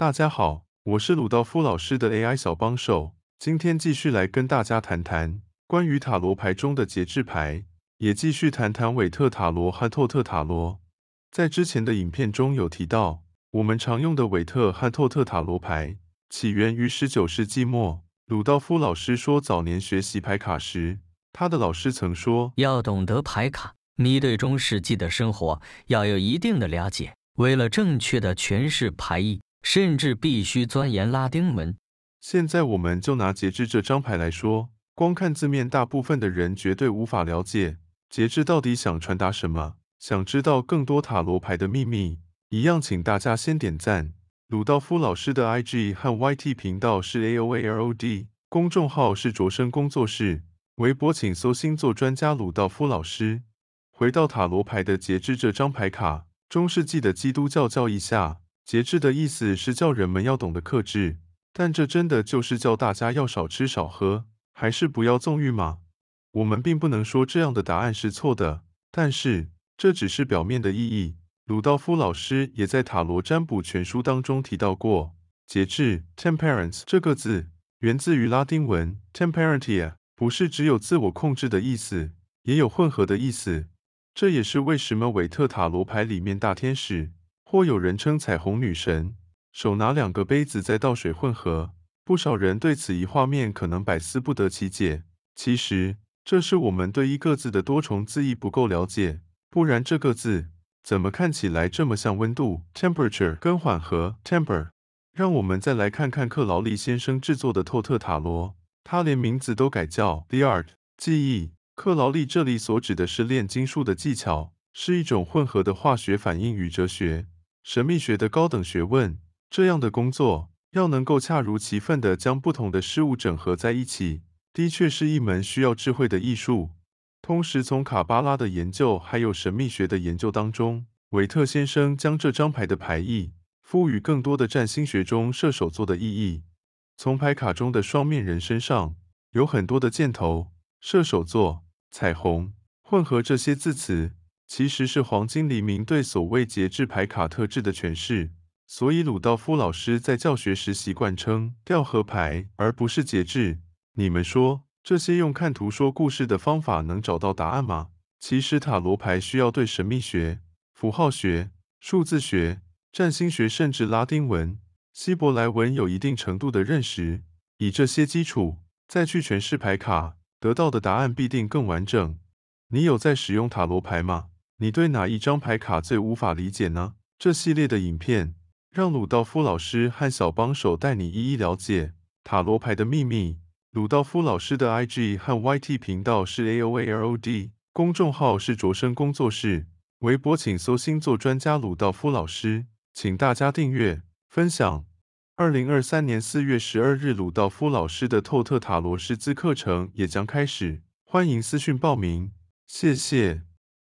大家好，我是鲁道夫老师的 AI 小帮手，今天继续来跟大家谈谈关于塔罗牌中的节制牌，也继续谈谈韦特塔罗和透特塔罗。在之前的影片中有提到，我们常用的韦特和透特塔罗牌起源于十九世纪末。鲁道夫老师说，早年学习牌卡时，他的老师曾说，要懂得牌卡，你对中世纪的生活要有一定的了解。为了正确的诠释牌意，甚至必须钻研拉丁文。现在我们就拿节制这张牌来说，光看字面，大部分的人绝对无法了解节制到底想传达什么。想知道更多塔罗牌的秘密，一样请大家先点赞。鲁道夫老师的 IG 和 YT 频道是 AOAROD，公众号是卓生工作室，微博请搜星座专家鲁道夫老师。回到塔罗牌的节制这张牌卡，中世纪的基督教教义下，节制的意思是叫人们要懂得克制，但这真的就是叫大家要少吃少喝，还是不要纵欲吗？我们并不能说这样的答案是错的，但是。这只是表面的意义。鲁道夫老师也在《塔罗占卜全书》当中提到过，节制 （temperance） 这个字源自于拉丁文 “temperantia”，不是只有自我控制的意思，也有混合的意思。这也是为什么韦特塔罗牌里面大天使，或有人称彩虹女神，手拿两个杯子在倒水混合。不少人对此一画面可能百思不得其解。其实，这是我们对一个字的多重字义不够了解。不然这个字怎么看起来这么像温度 （temperature） 跟缓和 （temper）？让我们再来看看克劳利先生制作的透特塔罗，他连名字都改叫 The Art 技艺。克劳利这里所指的是炼金术的技巧，是一种混合的化学反应与哲学、神秘学的高等学问。这样的工作要能够恰如其分地将不同的事物整合在一起，的确是一门需要智慧的艺术。同时，从卡巴拉的研究还有神秘学的研究当中，韦特先生将这张牌的牌意赋予更多的占星学中射手座的意义。从牌卡中的双面人身上有很多的箭头、射手座、彩虹混合这些字词，其实是黄金黎明对所谓节制牌卡特质的诠释。所以鲁道夫老师在教学时习惯称调和牌，而不是节制。你们说？这些用看图说故事的方法能找到答案吗？其实塔罗牌需要对神秘学、符号学、数字学、占星学，甚至拉丁文、希伯来文有一定程度的认识。以这些基础再去诠释牌卡，得到的答案必定更完整。你有在使用塔罗牌吗？你对哪一张牌卡最无法理解呢？这系列的影片让鲁道夫老师和小帮手带你一一了解塔罗牌的秘密。鲁道夫老师的 IG 和 YT 频道是 A O A L O D，公众号是卓生工作室，微博请搜星座专家鲁道夫老师，请大家订阅分享。二零二三年四月十二日，鲁道夫老师的透特塔罗师资课程也将开始，欢迎私讯报名，谢谢。